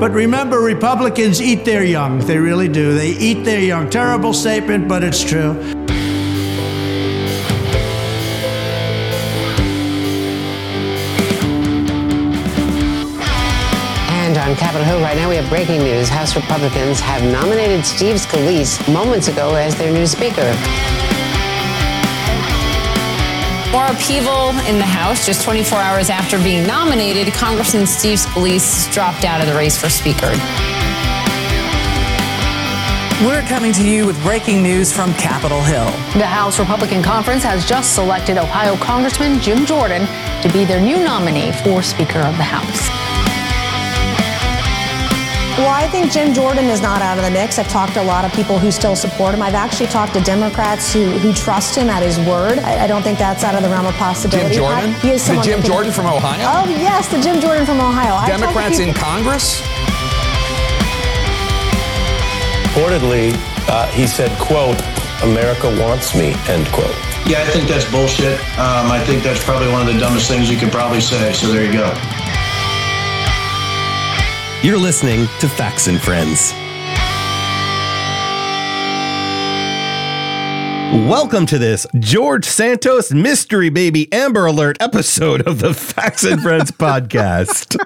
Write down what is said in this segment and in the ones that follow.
But remember, Republicans eat their young. They really do. They eat their young. Terrible statement, but it's true. And on Capitol Hill right now, we have breaking news. House Republicans have nominated Steve Scalise moments ago as their new Speaker. More upheaval in the House. Just 24 hours after being nominated, Congressman Steve Scalise dropped out of the race for Speaker. We're coming to you with breaking news from Capitol Hill. The House Republican Conference has just selected Ohio Congressman Jim Jordan to be their new nominee for Speaker of the House. Well, I think Jim Jordan is not out of the mix. I've talked to a lot of people who still support him. I've actually talked to Democrats who, who trust him at his word. I, I don't think that's out of the realm of possibility. Jim Jordan? I, he is the Jim can- Jordan from Ohio? Oh, yes, the Jim Jordan from Ohio. I've talked to Democrats in Congress? Reportedly, uh, he said, quote, America wants me, end quote. Yeah, I think that's bullshit. Um, I think that's probably one of the dumbest things you could probably say. So there you go. You're listening to Facts and Friends. Welcome to this George Santos Mystery Baby Amber Alert episode of the Facts and Friends podcast.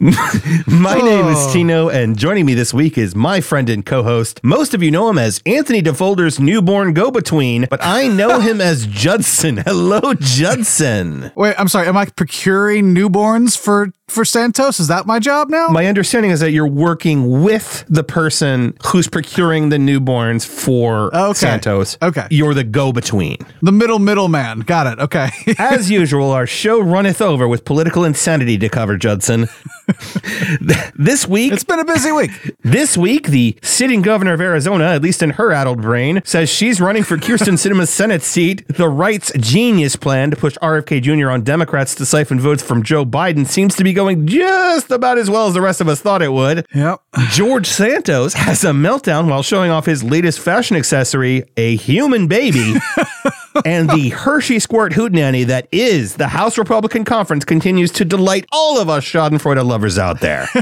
my name is oh. Tino, and joining me this week is my friend and co host. Most of you know him as Anthony DeVolder's newborn go between, but I know him as Judson. Hello, Judson. Wait, I'm sorry. Am I procuring newborns for for Santos? Is that my job now? My understanding is that you're working with the person who's procuring the newborns for Okay. Santos. Okay. You're the go between. the middle middleman. Got it. Okay. As usual, our show runneth over with political insanity to cover, Judson. this week, it's been a busy week. this week, the sitting governor of Arizona, at least in her addled brain, says she's running for Kyrsten Sinema's Senate seat. The right's genius plan to push RFK Jr. on Democrats to siphon votes from Joe Biden seems to be going just about as well as the rest of us thought it would. Yep. George Santos has a meltdown while showing off his latest fashion accessory, a human baby. and the Hershey Squirt Hootenanny that is the House Republican Conference continues to delight all of us Schadenfreude lovers out there.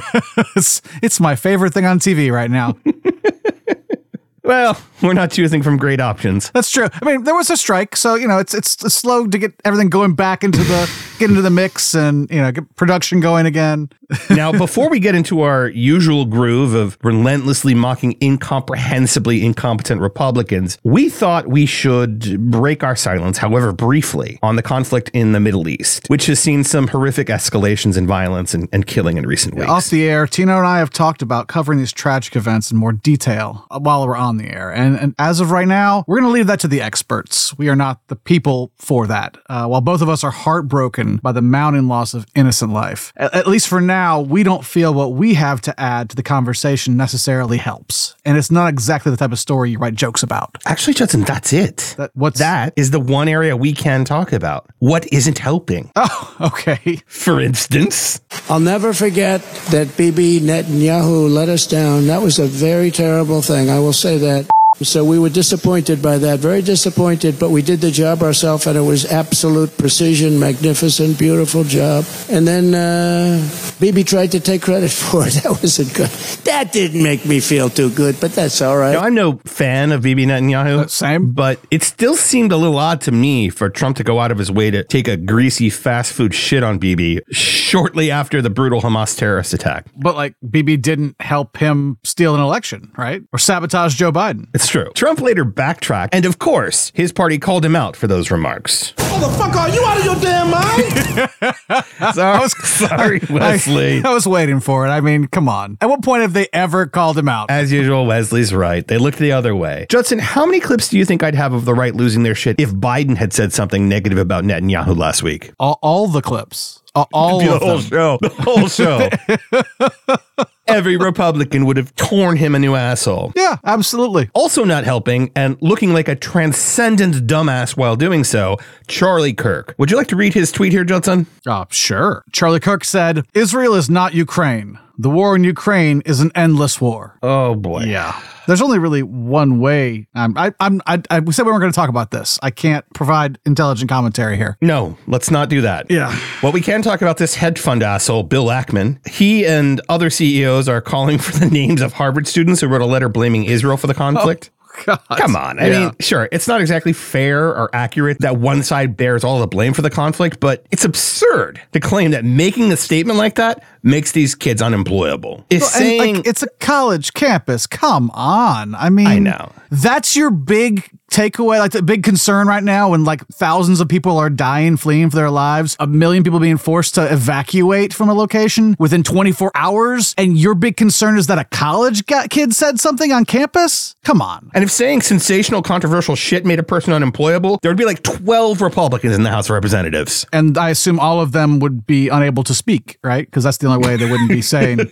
it's, it's my favorite thing on TV right now. well, we're not choosing from great options. That's true. I mean, there was a strike, so you know it's it's slow to get everything going back into the get into the mix and you know get production going again. Now, before we get into our usual groove of relentlessly mocking incomprehensibly incompetent Republicans, we thought we should break our silence, however briefly, on the conflict in the Middle East, which has seen some horrific escalations in violence and, and killing in recent weeks. Off the air, Tino and I have talked about covering these tragic events in more detail while we're on the air. And, and as of right now, we're going to leave that to the experts. We are not the people for that. Uh, while both of us are heartbroken by the mounting loss of innocent life, at, at least for now, we don't feel what we have to add to the conversation necessarily helps. And it's not exactly the type of story you write jokes about. Actually, Judson, that's it. That, what's that is the one area we can talk about. What isn't helping? Oh, okay. For instance, I'll never forget that Bibi Netanyahu let us down. That was a very terrible thing. I will say that. So we were disappointed by that, very disappointed, but we did the job ourselves and it was absolute precision, magnificent, beautiful job. And then uh, Bibi tried to take credit for it. That wasn't good. That didn't make me feel too good, but that's all right. Now, I'm no fan of Bibi Netanyahu. Uh, same. But it still seemed a little odd to me for Trump to go out of his way to take a greasy fast food shit on Bibi shortly after the brutal Hamas terrorist attack. But like Bibi didn't help him steal an election, right? Or sabotage Joe Biden. It's true. Trump later backtracked, and of course, his party called him out for those remarks. Motherfucker, are you out of your damn mind? Sorry, sorry Wesley. I, I was waiting for it. I mean, come on. At what point have they ever called him out? As usual, Wesley's right. They looked the other way. Judson, how many clips do you think I'd have of the right losing their shit if Biden had said something negative about Netanyahu last week? All, all the clips. All, all the of whole them. show. The whole show. Every Republican would have torn him a new asshole. Yeah, absolutely. Also, not helping and looking like a transcendent dumbass while doing so, Charlie Kirk. Would you like to read his tweet here, Judson? Oh, sure. Charlie Kirk said Israel is not Ukraine. The war in Ukraine is an endless war. Oh boy. Yeah. There's only really one way. Um, I, I'm, I, I, we said we weren't going to talk about this. I can't provide intelligent commentary here. No, let's not do that. Yeah. Well, we can talk about this hedge fund asshole, Bill Ackman. He and other CEOs are calling for the names of Harvard students who wrote a letter blaming Israel for the conflict. Oh, God. Come on. I Yeah. mean, sure, it's not exactly fair or accurate that one side bears all the blame for the conflict, but it's absurd to claim that making a statement like that makes these kids unemployable. Is And, saying like, it's a college campus. Come on. I mean, I know. That's your big takeaway, like the big concern right now when like thousands of people are dying, fleeing for their lives, a million people being forced to evacuate from a location within 24 hours, and your big concern is that a college got, kid said something on campus? Come on. And if saying sensational, controversial shit made a person unemployable, there would be like 12 Republicans in the House of Representatives. And I assume all of them would be unable to speak, right? Because that's the only way they wouldn't be saying.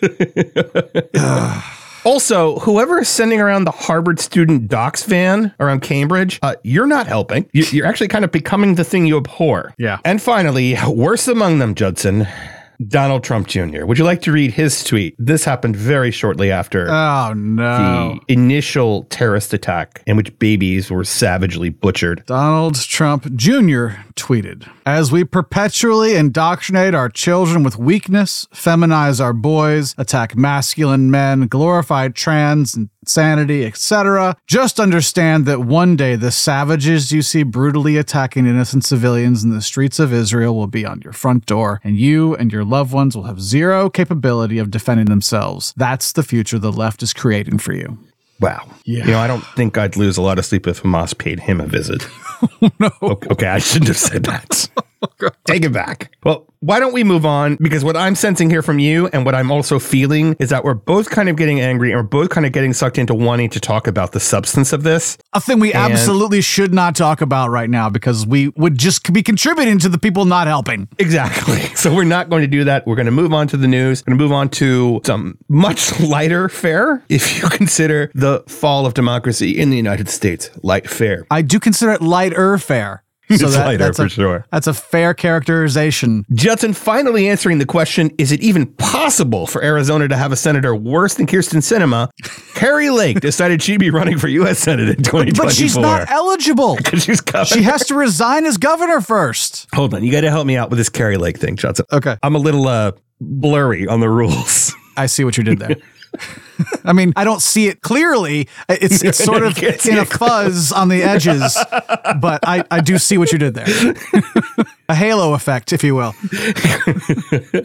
Also, whoever is sending around the Harvard student docs van around Cambridge, uh, you're not helping. You- You're actually kind of becoming the thing you abhor. Yeah. And finally, worst among them, Judson, Donald Trump Jr. Would you like to read his tweet? This happened very shortly after Oh no. the initial terrorist attack in which babies were savagely butchered. Donald Trump Jr. tweeted As we perpetually indoctrinate our children with weakness, feminize our boys, attack masculine men, glorify trans insanity, etc., just understand that one day the savages you see brutally attacking innocent civilians in the streets of Israel will be on your front door, and you and your loved ones will have zero capability of defending themselves. That's the future the left is creating for you. Wow. Yeah. You know, I don't think I'd lose a lot of sleep if Hamas paid him a visit. no. Okay, okay, I shouldn't have said that. Oh, Take it back. Well, why don't we move on? Because what I'm sensing here from you and what I'm also feeling is that we're both kind of getting angry and we're both kind of getting sucked into wanting to talk about the substance of this. A thing we And- absolutely should not talk about right now because we would just be contributing to the people not helping. Exactly. So we're not going to do that. We're going to move on to the news. We're going to move on to some much lighter fare if you consider the fall of democracy in the United States light fare. I do consider it lighter fare. Lighter that's for a, sure. That's a fair characterization. Judson finally answering the question Is it even possible for Arizona to have a senator worse than Kyrsten Sinema? Kari Lake decided she'd be running for U.S. Senate in 2024. But she's not eligible. because She's coming. She has to resign as governor first. Hold on. You got to help me out with this Kari Lake thing, Judson. Okay. I'm a little uh, blurry on the rules. I see what you did there. I mean, I don't see it clearly. It's it's sort of in a fuzz on the edges, but I, I do see what you did there. a halo effect, if you will.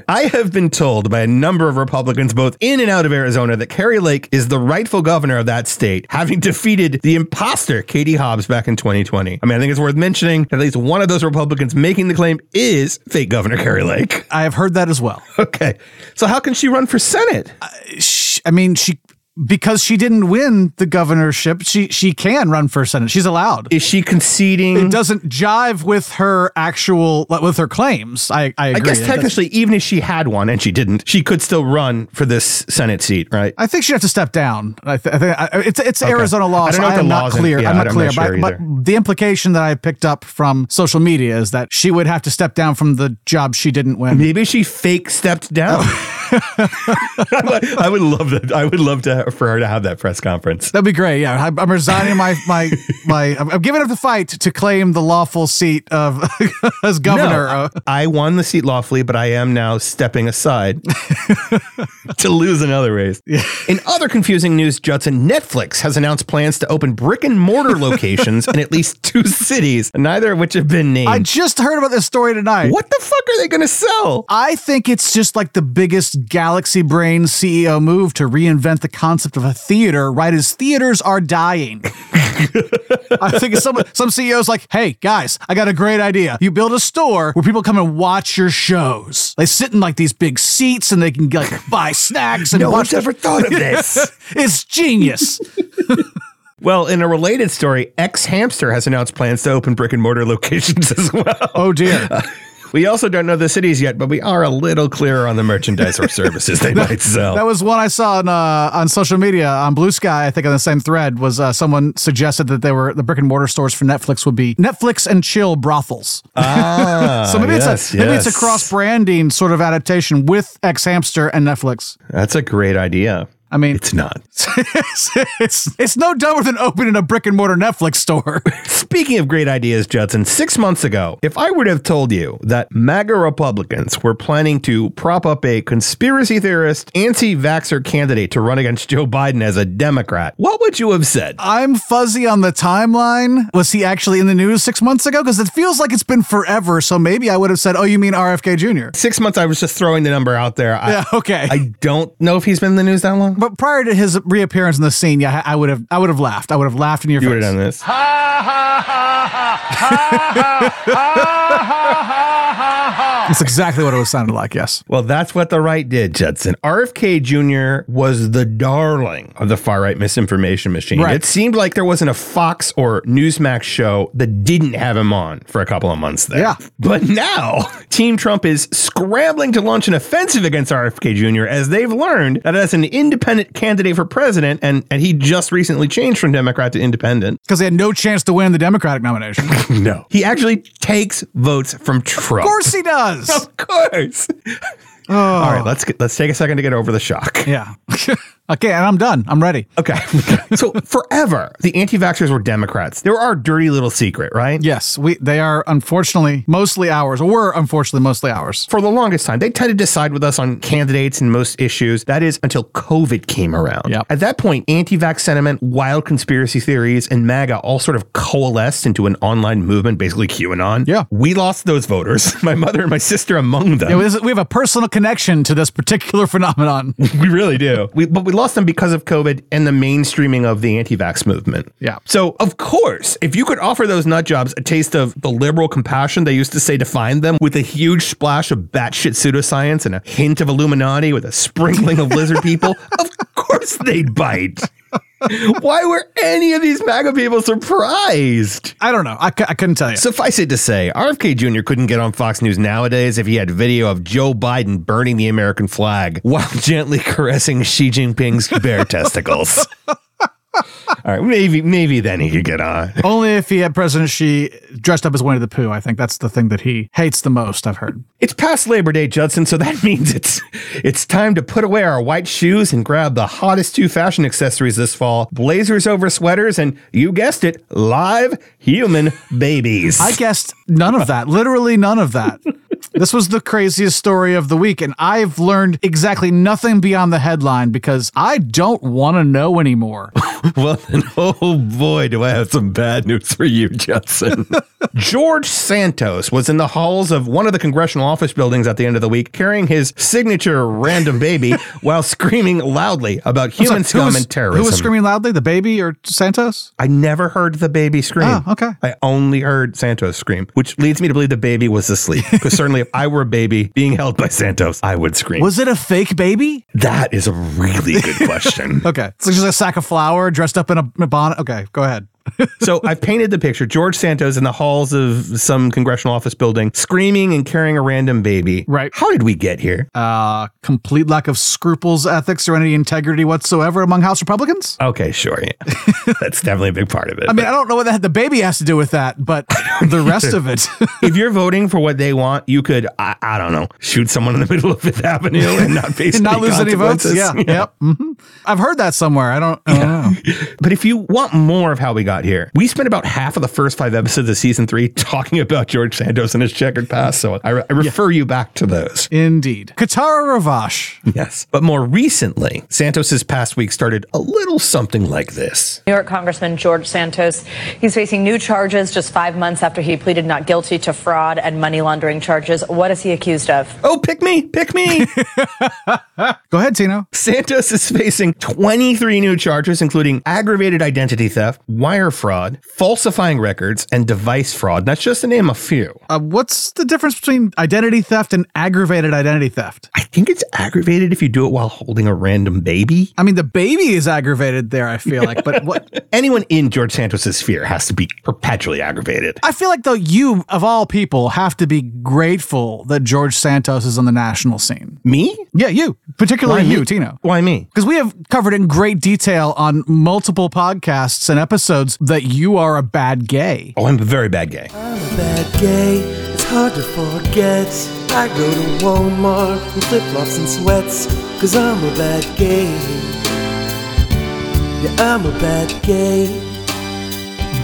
I have been told by a number of Republicans, both in and out of Arizona, that Kari Lake is the rightful governor of that state, having defeated the imposter Katie Hobbs back in 2020. I mean, I think it's worth mentioning that at least one of those Republicans making the claim is fake Governor Kari Lake. I have heard that as well. Okay. So how can she run for Senate? Uh, sh- I mean, she because she didn't win the governorship, she she can run for senate. She's allowed. Is she conceding? It doesn't jive with her actual with her claims. I I I guess technically, even if she had one and she didn't, she could still run for this Senate seat, right? I think she'd have to step down. I, th- I think I, it's it's Okay. Arizona law. I don't so know what I am not clear. yeah, I'm not I'm clear. not but, sure but either. the implication that I picked up from social media is that she would have to step down from the job she didn't win. Maybe she fake stepped down. I would love that. I would love to for her to have that press conference. That'd be great. Yeah, I'm, I'm resigning my my my. I'm, I'm giving up the fight to claim the lawful seat of as governor. No, Uh, I won the seat lawfully, but I am now stepping aside to lose another race. In other confusing news, Judson, Netflix has announced plans to open brick and mortar locations in at least two cities, neither of which have been named. I just heard about this story tonight. what the fuck are they going to sell? I think it's just like the biggest galaxy brain CEO move to reinvent the concept of a theater right as theaters are dying. I think some some CEOs like, hey guys, I got a great idea. You build a store where people come and watch your shows. They sit in like these big seats and they can like buy snacks and No watch one's ever thought of this. it's genius. Well, in a related story, xHamster has announced plans to open brick and mortar locations as well. Oh dear. We also don't know the cities yet, but we are a little clearer on the merchandise or services they might sell. That was one I saw on uh, on social media on Bluesky. I think on the same thread was uh, someone suggested that they were the brick and mortar stores for Netflix would be Netflix and chill brothels. Ah, so maybe yes, it's a maybe it's a cross branding sort of adaptation with xHamster and Netflix. That's a great idea. I mean, It's not. it's, it's it's no dumber than opening a brick and mortar Netflix store. Speaking of great ideas, Judson, six months ago, if I would have told you that MAGA Republicans were planning to prop up a conspiracy theorist, anti vaxxer candidate to run against Joe Biden as a Democrat, what would you have said? I'm fuzzy on the timeline. Was he actually in the news six months ago? Because it feels like it's been forever. So maybe I would have said, "Oh, you mean RFK Jr." Six months, I was just throwing the number out there. I, Yeah, okay. I don't know if he's been in the news that long. But prior to his reappearance in the scene, yeah, I would have, I would have laughed. I would have laughed in your You face. would have done this. That's exactly what it was sounded like. Yes. Well, that's what the right did, Judson. RFK Jr. was the darling of the far right misinformation machine. Right. It seemed like there wasn't a Fox or Newsmax show that didn't have him on for a couple of months there. Yeah. But now, Team Trump is scrambling to launch an offensive against RFK Jr. as they've learned that as an independent candidate for president, and, and he just recently changed from Democrat to independent. Because they had no chance to win the Democratic nomination. No. He actually takes votes from Trump. Of course he does. Of course. Oh. All right, let's get, let's take a second to get over the shock. Yeah. okay, and I'm done. I'm ready. Okay. so forever, the anti-vaxxers were Democrats. They were our dirty little secret, right? Yes, we. They are unfortunately mostly ours, or were unfortunately mostly ours. For the longest time, they tended to side with us on candidates and most issues. That is until COVID came around. Yep. At that point, anti-vax sentiment, wild conspiracy theories, and MAGA all sort of coalesced into an online movement, basically QAnon. Yeah. We lost those voters. My mother and my sister among them. Yeah, we have a personal connection to this particular phenomenon. We really do. We, but we lost them because of COVID and the mainstreaming of the anti vax movement. Yeah. So, of course, if you could offer those nut jobs a taste of the liberal compassion they used to say defined them with a huge splash of batshit pseudoscience and a hint of Illuminati with a sprinkling of lizard people, of course they'd bite. Why were any of these MAGA people surprised? I don't know. I, c- I couldn't tell you. Suffice it to say, RFK Jr. couldn't get on Fox News nowadays if he had video of Joe Biden burning the American flag while gently caressing Xi Jinping's bear testicles. All right, maybe maybe then he could get on. Only if he had President Xi dressed up as Winnie the Pooh. I think that's the thing that he hates the most. I've heard. It's past Labor Day, Judson, so that means it's it's time to put away our white shoes and grab the hottest two fashion accessories this fall: blazers over sweaters, and you guessed it, live human babies. I guessed none of that. Literally none of that. This was the craziest story of the week, and I've learned exactly nothing beyond the headline because I don't want to know anymore. Well, then, oh boy, do I have some bad news for you, Judson. George Santos was in the halls of one of the congressional office buildings at the end of the week carrying his signature random baby while screaming loudly about human Who scum was- and terrorism. Who was screaming loudly? The baby or Santos? I never heard the baby scream. Oh, okay. I only heard Santos scream, which leads me to believe the baby was asleep. Because certainly, if I were a baby being held by Santos, I would scream. Was it a fake baby? that is a really good question. Okay. So just a sack of flour dressed up in a, a bonnet. Okay, go ahead. So I've painted the picture George Santos in the halls of some congressional office building, screaming and carrying a random baby. Right. How did we get here? Uh, complete lack of scruples, ethics, or any integrity whatsoever among House Republicans? Okay, sure. Yeah. That's definitely a big part of it. I mean, I don't know what that, the baby has to do with that, but the rest of it. if you're voting for what they want, you could, I, I don't know, shoot someone in the middle of Fifth Avenue and not face and not lose any votes. consequences. Yeah. Yep. hmm I've heard that somewhere. I don't, I don't know. But if you want more of how we got here, we spent about half of the first five episodes of season three talking about George Santos and his checkered past. So I, I refer you back to those. Indeed. Kitara Ravache. Yes. But more recently, Santos's past week started a little something like this. New York Congressman George Santos. He's facing new charges just five months after he pleaded not guilty to fraud and money laundering charges. What is he accused of? Oh, pick me, pick me. Go ahead, Tino. Santos is facing 23 new charges, including aggravated identity theft, wire wire fraud, falsifying records, and device fraud. That's just to name a few. Uh, what's the difference between identity theft and aggravated identity theft? I think it's aggravated if you do it while holding a random baby. I mean, the baby is aggravated there, I feel like, but what? Anyone in George Santos's sphere has to be perpetually aggravated. I feel like, though, you, of all people, have to be grateful that George Santos is on the national scene. Me? Yeah, you. Particularly Why you, me? Tino. Why me? Because we have covered in great detail on multiple podcasts and episodes that you are a bad gay. Oh, I'm a very bad gay. I'm a bad gay, it's hard to forget. I go to Walmart in flip flops and sweats, cause I'm a bad gay. Yeah, I'm a bad gay.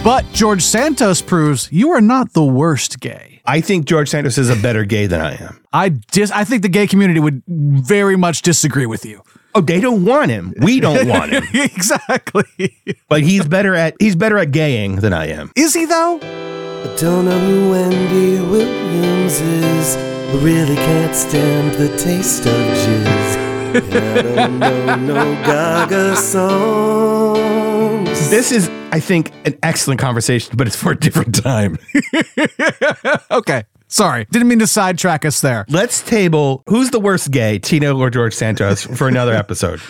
But George Santos proves you are not the worst gay. I think George Santos is a better gay than I am. I dis- I think the gay community would very much disagree with you. Oh, they don't want him. We don't want him. exactly. But he's better at he's better at gaying than I am. Is he though? I don't know who Wendy Williams is, but really can't stand the taste of jizz. And I don't know no Gaga songs. This is, I think, an excellent conversation, but it's for a different time. okay. Sorry. Didn't mean to sidetrack us there. Let's table who's the worst gay, Tino or George Santos, for another episode.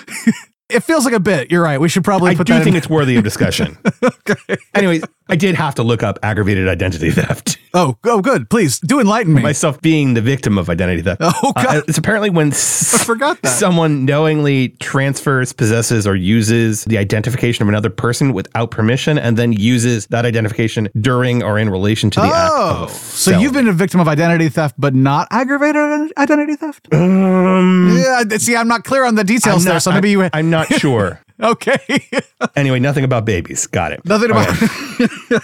It feels like a bit. You're right. We should probably I put do that think in. it's worthy of discussion. okay. Anyways, I did have to look up aggravated identity theft. Oh, oh, good. Please do enlighten me. Myself being the victim of identity theft. Oh, God. Uh, it's apparently when s- I forgot that. someone knowingly transfers, possesses, or uses the identification of another person without permission, and then uses that identification during or in relation to the act Oh, so you've been a victim of identity theft, but not aggravated identity theft? Um, Yeah, see, I'm not clear on the details there, so maybe I- you. I'm not sure. okay. Anyway, nothing about babies. Got it. Nothing about.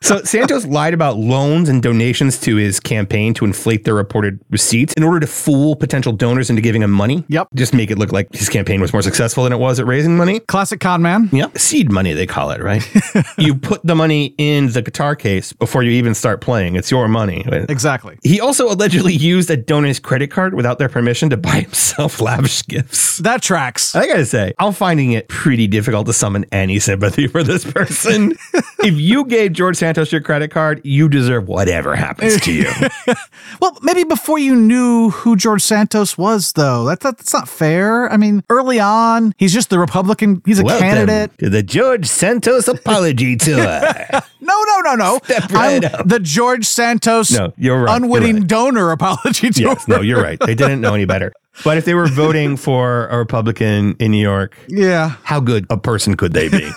So Santos lied about loans and donations to his campaign to inflate their reported receipts in order to fool potential donors into giving him money. Yep. Just make it look like his campaign was more successful than it was at raising money. Classic con man. Yep. Seed money, they call it, right? you put the money in the guitar case before you even start playing. It's your money. Exactly. He also allegedly used a donor's credit card without their permission to buy himself lavish gifts. That tracks. I gotta say, I'm finding it pretty difficult to summon any sympathy for this person. if you gave George Santos your credit card, you deserve whatever happens to you. Well, maybe before you knew who George Santos was, though. That, that- that's not fair. I mean, early on, he's just the Republican. He's a Welcome candidate. to the George Santos apology tour. No, no, no, no. Step right I'm up. the George Santos No, you're right. You're right. donor apology tour. yes, no, you're right. They didn't know any better. But if they were voting for a Republican in New York, Yeah. how good a person could they be?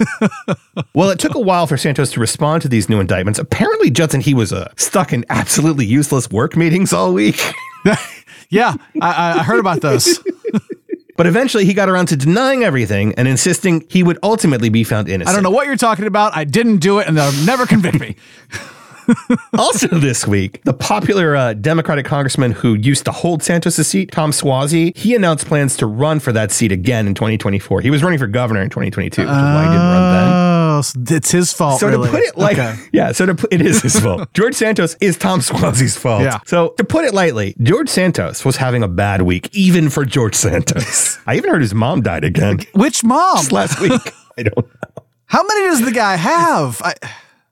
well, it took a while for Santos to respond to these new indictments. Apparently, Judson, he was uh, stuck in absolutely useless work meetings all week. Yeah. I, I- I heard about those. But eventually, he got around to denying everything and insisting he would ultimately be found innocent. I don't know what you're talking about. I didn't do it, and they'll never convict me. also, this week, the popular uh, Democratic congressman who used to hold Santos' seat, Tom Suozzi, he announced plans to run for that seat again in 2024. He was running for governor in 2022, which is why he didn't run then. Oh, it's his fault. So really. to put it like, Okay. yeah, so to put, it is his fault. George Santos is Tom Suozzi's fault. Yeah. So to put it lightly, George Santos was having a bad week, even for George Santos. I even heard his mom died again which mom? just last week. I don't know. How many does the guy have? I,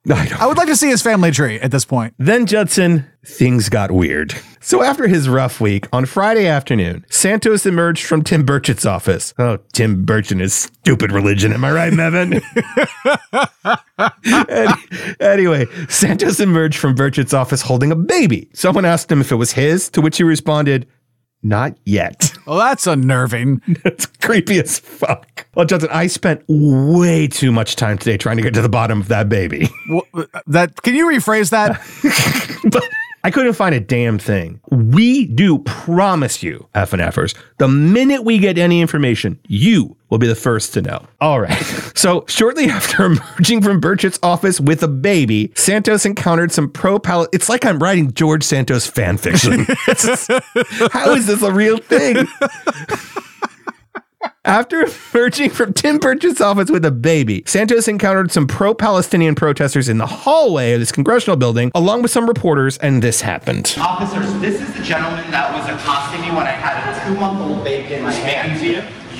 I I would like to see his family tree at this point. Then Judson, things got weird. So after his rough week, on Friday afternoon, Santos emerged from Tim Burchett's office. Oh, Tim Burchett and his stupid religion. Am I right, Mevin? Any- anyway, Santos emerged from Burchett's office holding a baby. Someone asked him if it was his, to which he responded, not yet. Well, that's unnerving. It's creepy as fuck. Well, Judson, I spent way too much time today trying to get to the bottom of that baby. Wha- uh, that can you rephrase that? but I couldn't find a damn thing. We do promise you, FNFers, the minute we get any information, you will be the first to know. All right. So, shortly after emerging from Burchett's office with a baby, Santos encountered some pro pal. It's like I'm writing George Santos fan fiction. How is this a real thing? After emerging from Tim Burchett's office with a baby, Santos encountered some pro Palestinian protesters in the hallway of this congressional building, along with some reporters, and this happened. Officers, this is the gentleman that was accosting me when I had a two-month-old baby in my hands.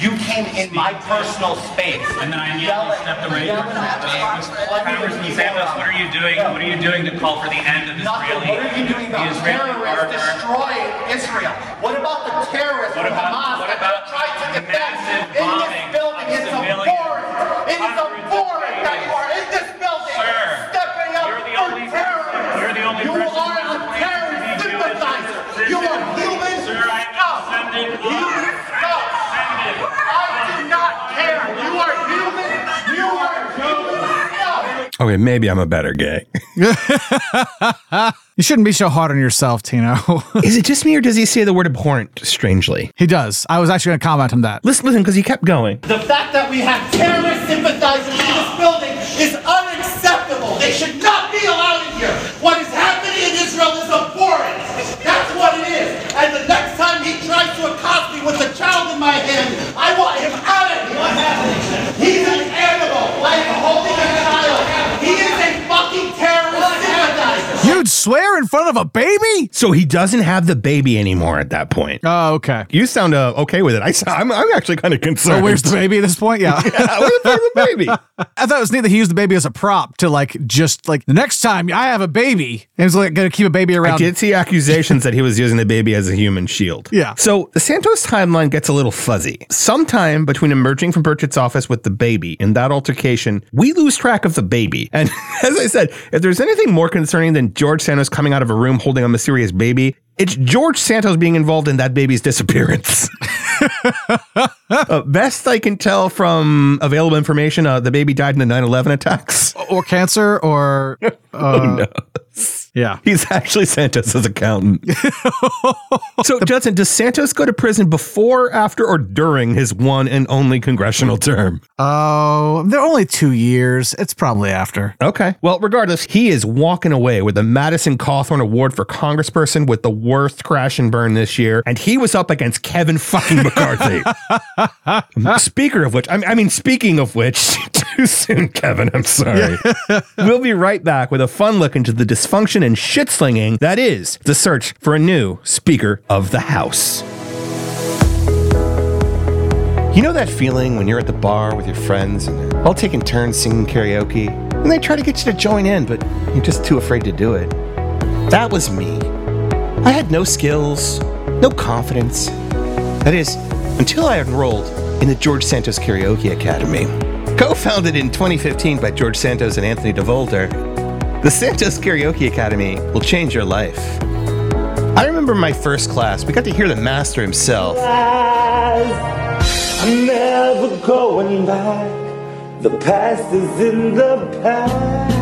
You came in my personal space. And then I immediately stepped away. Congressman Santos, what are you doing? What are you doing to call for the end of Nothing. What are you doing the about terrorists destroying Israel? What about the terrorists What from about- Hamas what that tried to defend massive this bombing building? of It's civilians? abhorrent. It is abhorrent that you are in this building Sir, stepping up you're the for only person- terrorists. you're the only you person are who a has terrorist claimed to be sympathizer. Jewish. You are human Sir, I have scum. descended You on- scum. I do not care. You are human. You are human scum. Okay, maybe I'm a better gay. You shouldn't be so hard on yourself, Tino. Is it just me or does he say the word abhorrent strangely? he does. I was actually going to comment on that. Listen, listen, because he kept going. The fact that we have terrorist sympathizers in this building is unacceptable. They should not be allowed in here. What is happening in Israel is abhorrent. That's what it is. And the next time he tries to accost me with a child in my hand, I want him out of here. What happened? He's an animal. I am holding a child. He is a fucking terrorist You'd swear in front of a baby? So he doesn't have the baby anymore at that point. Oh, okay. You sound uh, okay with it. I, I'm, I'm actually kind of concerned. So where's the baby at this point? Yeah. Yeah, where the baby? I thought it was neat that he used the baby as a prop to like just like the next time I have a baby, and he's like gonna keep a baby around. I did see accusations that he was using the baby as a human shield. Yeah. So the Santos timeline gets a little fuzzy. Sometime between emerging from Burchett's office with the baby and that altercation, we lose track of the baby. And as I said, if there's anything more concerning than George Santos coming out of a room holding a mysterious baby, it's George Santos being involved in that baby's disappearance. uh, best I can tell from available information, uh, the baby died in the 9 11 attacks. or cancer or uh, yeah. He's actually Santos' accountant. so, Judson, does Santos go to prison before, after, or during his one and only congressional term? Oh, they're only two years. It's probably after. Okay. Well, regardless, he is walking away with the Madison Cawthorn Award for Congressperson with the worst crash and burn this year, and he was up against Kevin fucking McCarthy. Speaker of which, I mean, I mean, speaking of which, too soon, Kevin. I'm sorry. we'll be right back with a fun look into the dysfunction and shit slinging that is the search for a new Speaker of the House. You know that feeling when you're at the bar with your friends and they're all taking turns singing karaoke, and they try to get you to join in, but you're just too afraid to do it? That was me. I had no skills, no confidence. That is, until I enrolled in the George Santos Karaoke Academy. Co founded in 2015 by George Santos and Anthony DeVolder, the Santos Karaoke Academy will change your life. I remember my first class, we got to hear the master himself. I'm never going back. The past is in the past.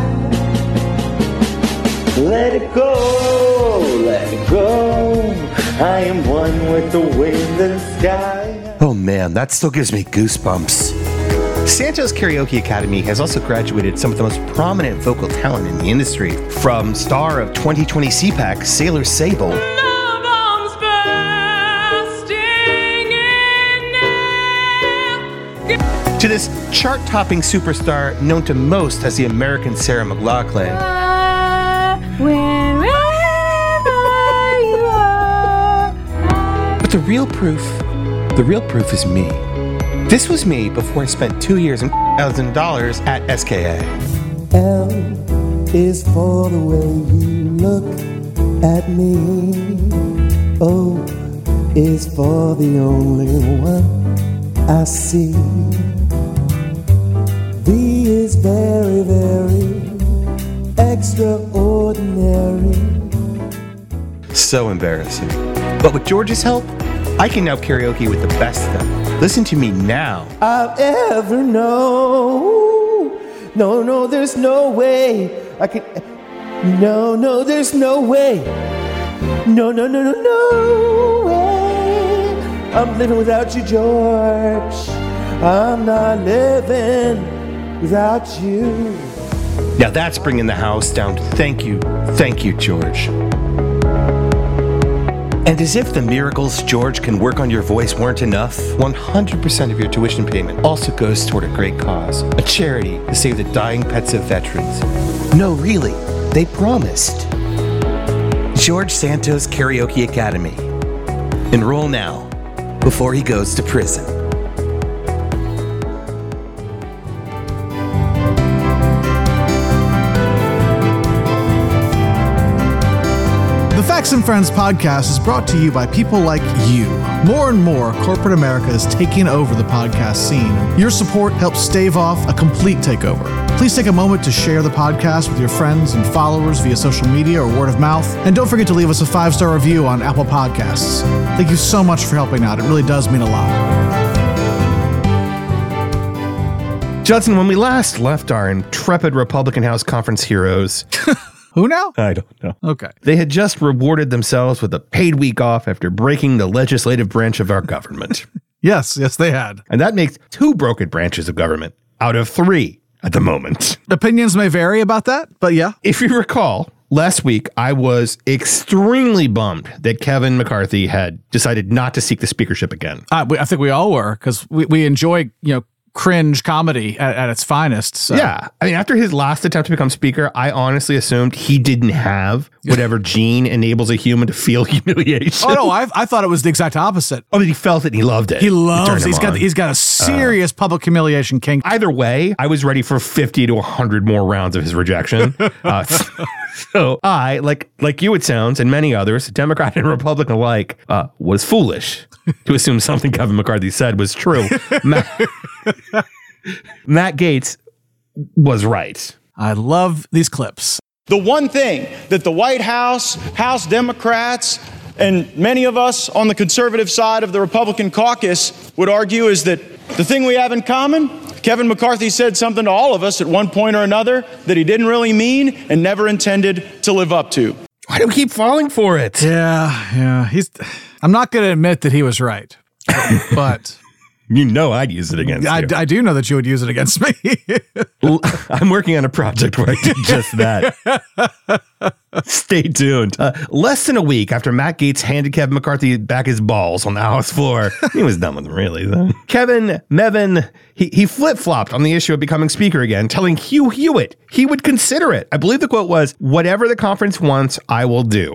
Let it go, let it go. I am one with the wind and sky. Oh man, that still gives me goosebumps. Santos Karaoke Academy has also graduated some of the most prominent vocal talent in the industry, from star of 2020 CPAC, Sailor Sable, to this chart topping superstar known to most as the American Sarah McLachlan. But the real proof, the real proof is me. This was me before I spent two years and thousand dollars at SKA. L is for the way you look at me. O is for the only one I see. V is very, very extraordinary. So embarrassing. But with George's help, I can now karaoke with the best of them. Listen to me now. I've ever known. No, no, there's no way I can. No, no, there's no way. No, no, no, no, no way. I'm living without you, George. I'm not living without you. Now that's bringing the house down thank you, thank you, George. And as if the miracles George can work on your voice weren't enough, 100% of your tuition payment also goes toward a great cause a charity to save the dying pets of veterans. No, really, they promised. George Santos Karaoke Academy. Enroll now before he goes to prison. And Friends podcast is brought to you by people like you. More and more, corporate America is taking over the podcast scene. Your support helps stave off a complete takeover. Please take a moment to share the podcast with your friends and followers via social media or word of mouth. And don't forget to leave us a five star review on Apple Podcasts. Thank you so much for helping out. It really does mean a lot. Judson, when we last left our intrepid Republican House conference heroes, Who now? I don't know. Okay. They had just rewarded themselves with a paid week off after breaking the legislative branch of our government. Yes, yes, they had. And that makes two broken branches of government out of three at the moment. Opinions may vary about that, but yeah. If you recall, last week I was extremely bummed that Kevin McCarthy had decided not to seek the speakership again. I, we- I think we all were because we, we enjoy, you know, cringe comedy at, at its finest. So. Yeah. I mean, after his last attempt to become speaker, I honestly assumed he didn't have whatever gene enables a human to feel humiliation. Oh no, I, I thought it was the exact opposite. Oh, but he felt it and he loved it. He It loves. him He's got on. he's got a serious public humiliation kink. Either way, I was ready for 50 to 100 more rounds of his rejection. uh, so I, like like you it sounds, and many others, Democrat and Republican alike, uh, was foolish to assume something Kevin McCarthy said was true. Matt, Matt Gaetz was right. I love these clips. The one thing that the White House, House Democrats, and many of us on the conservative side of the Republican caucus would argue is that the thing we have in common, Kevin McCarthy said something to all of us at one point or another that he didn't really mean and never intended to live up to. Why do we keep falling for it? Yeah, yeah. He's. I'm not going to admit that he was right, but You know I'd use it against I, you. I do know that you would use it against me. I'm working on a project where I did just that. Stay tuned. Uh, less than a week after Matt Gaetz handed Kevin McCarthy back his balls on the House floor, he was done with them, really. Though. Kevin Mevin, he, he flip flopped on the issue of becoming Speaker again, telling Hugh Hewitt he would consider it. I believe the quote was, "Whatever the conference wants, I will do."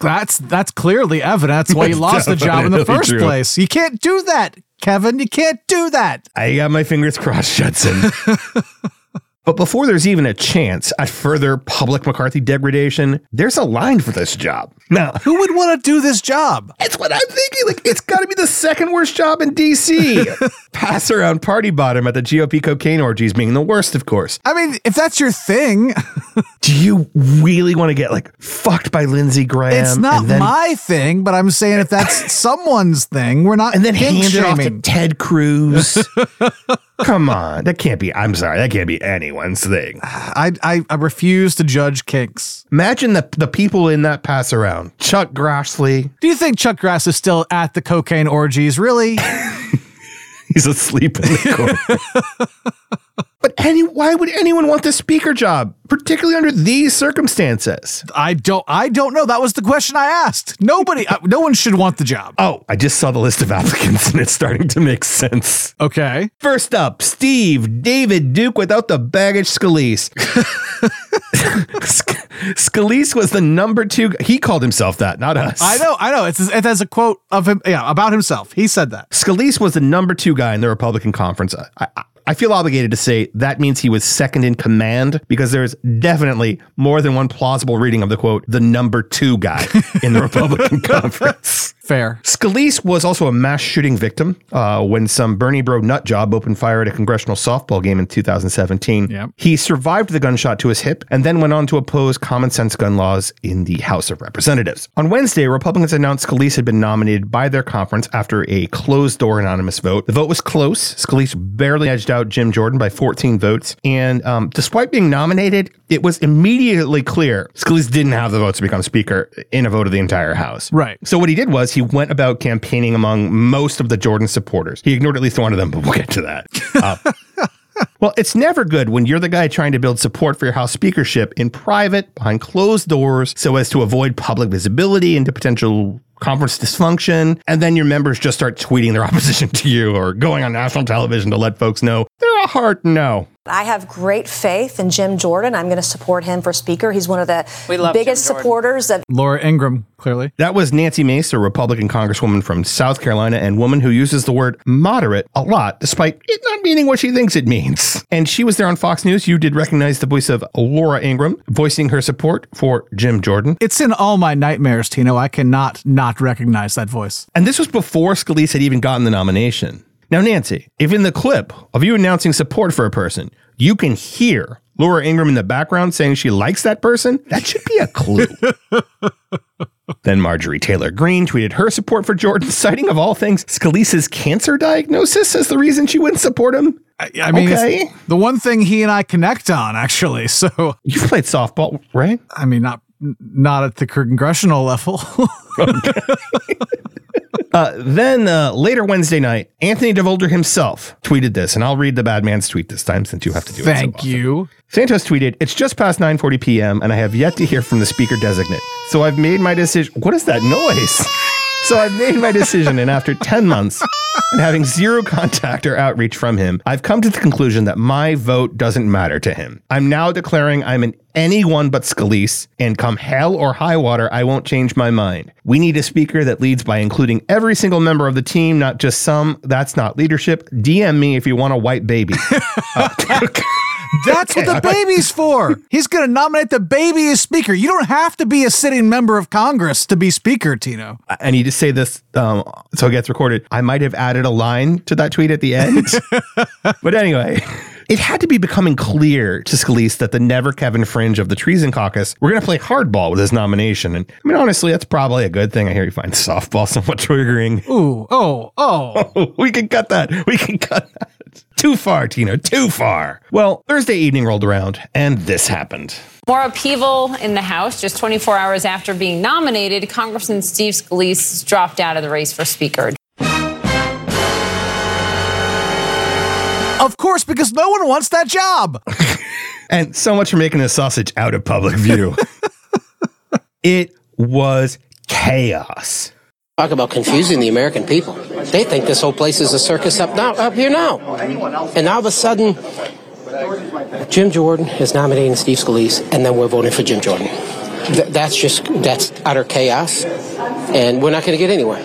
that's that's clearly evidence why he lost the job in the first true. place. You can't do that, Kevin. You can't do that. I got my fingers crossed, Judson. but before there's even a chance at further public McCarthy degradation, there's a line for this job. Now, Who would want to do this job? That's what I'm thinking. Like, it's got to be the second worst job in DC. Pass around party bottom at the GOP cocaine orgies being the worst, of course. I mean, if that's your thing, Do you really want to get like fucked by Lindsey Graham? it's not then, my thing. But I'm saying if that's someone's thing, we're not and then hand it off to. Ted Cruz. Come on, that can't be. I'm sorry, that can't be anyone's thing. I, I I refuse to judge kinks. Imagine the the people in that pass around. Chuck Grassley, Do you think Chuck Grass is still at the cocaine orgies? Really? he's asleep in the corner. but any, why would anyone want the speaker job, particularly under these circumstances? I don't. I don't know. That was the question I asked. Nobody. uh, no one should want the job. Oh, I just saw the list of applicants and it's starting to make sense. Okay. First up, Steve David Duke without the baggage Scalise. Sc- Scalise was the number two. He called himself that, not us. I know. I know. It's it has a quote of him. Yeah, about himself. He said that. Scalise was the number two guy in the Republican conference. I, I, I feel obligated to say that means he was second in command because there's definitely more than one plausible reading of the quote, the number two guy in the Republican conference. Fair. Scalise was also a mass shooting victim uh, when some Bernie Bro nut job opened fire at a congressional softball game in 2017. Yep. He survived the gunshot to his hip and then went on to oppose common sense gun laws in the House of Representatives. On Wednesday, Republicans announced Scalise had been nominated by their conference after a closed door anonymous vote. The vote was close. Scalise barely edged out Jim Jordan by 14 votes. And um, despite being nominated, it was immediately clear Scalise didn't have the votes to become Speaker in a vote of the entire House. Right. So what he did was he went about campaigning among most of the Jordan supporters. He ignored at least one of them, but we'll get to that. Uh, well, it's never good when you're the guy trying to build support for your House speakership in private, behind closed doors, so as to avoid public visibility into potential conference dysfunction, and then your members just start tweeting their opposition to you or going on national television to let folks know a hard no. I have great faith in Jim Jordan. I'm going to support him for Speaker. He's one of the biggest supporters of Laura Ingraham, clearly. That was Nancy Mace, a Republican congresswoman from South Carolina and woman who uses the word moderate a lot, despite it not meaning what she thinks it means. And she was there on Fox News. You did recognize the voice of Laura Ingraham voicing her support for Jim Jordan. It's in all my nightmares, Tino. I cannot not recognize that voice. And this was before Scalise had even gotten the nomination. Now, Nancy, if in the clip of you announcing support for a person, you can hear Laura Ingraham in the background saying she likes that person, that should be a clue. then Marjorie Taylor Greene tweeted her support for Jordan, citing of all things Scalise's cancer diagnosis as the reason she wouldn't support him. I, I mean, okay. the one thing he and I connect on, actually. So you've played softball, right? I mean, not not at the congressional level. Uh, then uh, later Wednesday night, Anthony DeVolder himself tweeted this, and I'll read the bad man's tweet this time since you have to do it. so Thank you. Santos tweeted, It's just past 9:40 p.m. and I have yet to hear from the speaker designate. So I've made my decision. What is that noise? So I've made my decision, and after 10 months and having zero contact or outreach from him, I've come to the conclusion that my vote doesn't matter to him. I'm now declaring I'm an anyone but Scalise, and come hell or high water, I won't change my mind. We need a speaker that leads by including every single member of the team, not just some. That's not leadership. DM me if you want a white baby. Uh, That's what the baby's for. He's going to nominate the baby as speaker. You don't have to be a sitting member of Congress to be speaker, Tino. I need to say this um, so it gets recorded. I might have added a line to that tweet at the end. but anyway, it had to be becoming clear to Scalise that the never Kevin fringe of the Treason Caucus were going to play hardball with his nomination. And I mean, honestly, that's probably a good thing. I hear you find softball somewhat triggering. Ooh, oh, oh. we can cut that. We can cut that. Too far, Tino, too far. Well, Thursday evening rolled around and this happened. More upheaval in the House. Just 24 hours after being nominated, Congressman Steve Scalise dropped out of the race for Speaker. Of course, because no one wants that job. And so much for making the sausage out of public view. it was chaos. Talk about confusing the American people. They think this whole place is a circus up now, up here now. And now all of a sudden, Jim Jordan is nominating Steve Scalise, and then we're voting for Jim Jordan. Th- that's just that's utter chaos, and we're not going to get anywhere.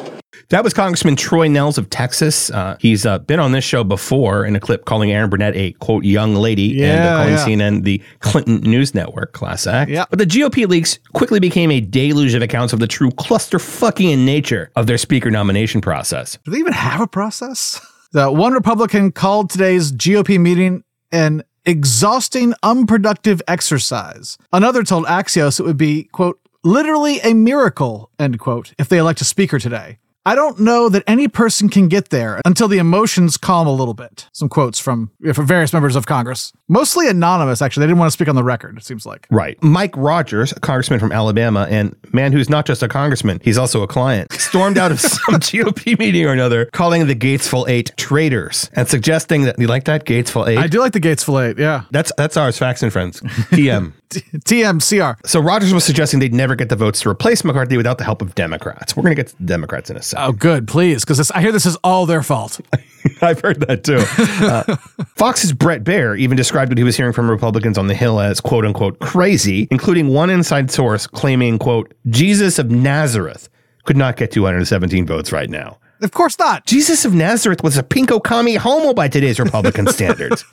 That was Congressman Troy Nehls of Texas. Uh, he's uh, been on this show before in a clip calling Erin Burnett a quote young lady and Yeah, uh, calling yeah. CNN the Clinton News Network class act. Yeah. But the GOP leaks quickly became a deluge of accounts of the true clusterfucking nature of their speaker nomination process. Do they even have a process? The one Republican called today's GOP meeting an exhausting, unproductive exercise. Another told Axios it would be, quote, literally a miracle, end quote, if they elect a speaker today. I don't know that any person can get there until the emotions calm a little bit. Some quotes from, from various members of Congress. Mostly anonymous, actually. They didn't want to speak on the record, it seems like. Right. Mike Rogers, a congressman from Alabama, and man who's not just a congressman, he's also a client, stormed out of some GOP meeting or another, calling the Gatesville Eight traitors and suggesting that you like that Gatesville Eight. I do like the Gatesville 8, yeah. That's that's ours, Facts and Friends. TM. TMCR. So Rogers was suggesting they'd never get the votes to replace McCarthy without the help of Democrats. We're going to get to the Democrats in a Oh, good, please, because I hear this is all their fault. I've heard that too. Uh, Fox's Bret Baier even described what he was hearing from Republicans on the Hill as quote unquote crazy, including one inside source claiming, quote, Jesus of Nazareth could not get 217 votes right now. Of course not. Jesus of Nazareth was a pinko commie homo by today's Republican standards.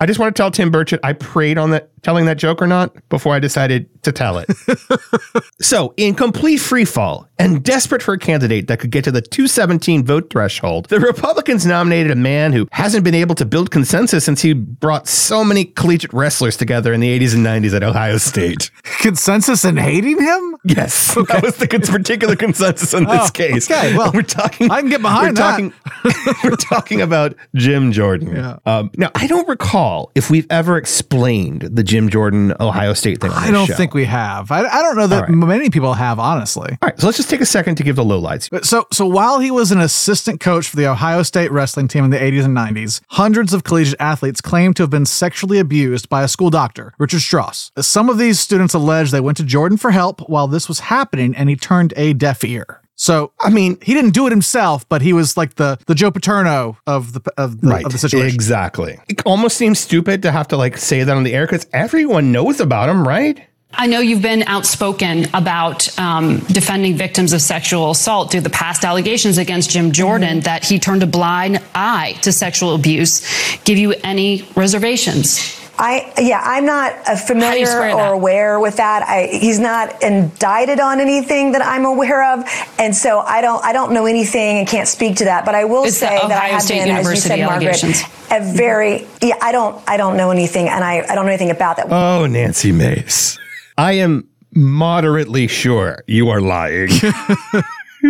I just want to tell Tim Burchett I prayed on that telling that joke or not before I decided to tell it. so, in complete free fall and desperate for a candidate that could get to the 217 vote threshold, the Republicans nominated a man who hasn't been able to build consensus since he brought so many collegiate wrestlers together in the 80s and 90s at Ohio State. Consensus in hating him? Yes, that was the con- particular consensus in this Oh, case. okay, well, we're talking. I can get behind we're that. talking, we're talking about Jim Jordan. Yeah. Um, now, I don't recall if we've ever explained the Jim Jordan Ohio State thing. On I don't show. think we have. I, I don't know that right. many people have, honestly. All right, so let's just take a second to give the lowlights. So, so while he was an assistant coach for the Ohio State wrestling team in the 80s and 90s, hundreds of collegiate athletes claimed to have been sexually abused by a school doctor, Richard Strauss. Some of these students allege they went to Jordan for help while this was happening, and he turned a deaf ear. So, I mean, he didn't do it himself, but he was like the the Joe Paterno of the of the, right, of the situation. exactly. It almost seems stupid to have to like say that on the air because everyone knows about him, right? I know you've been outspoken about um, defending victims of sexual assault through the past allegations against Jim Jordan that he turned a blind eye to sexual abuse. Give you any reservations? I yeah, I'm not familiar or that? aware with that. I, he's not indicted on anything that I'm aware of, and so I don't I don't know anything and can't speak to that. But I will It's say that I Ohio have State been, as you University said, Margaret, allegations. a mm-hmm. very yeah. I don't I don't know anything, and I I don't know anything about that. Oh, Nancy Mace. I am moderately sure you are lying.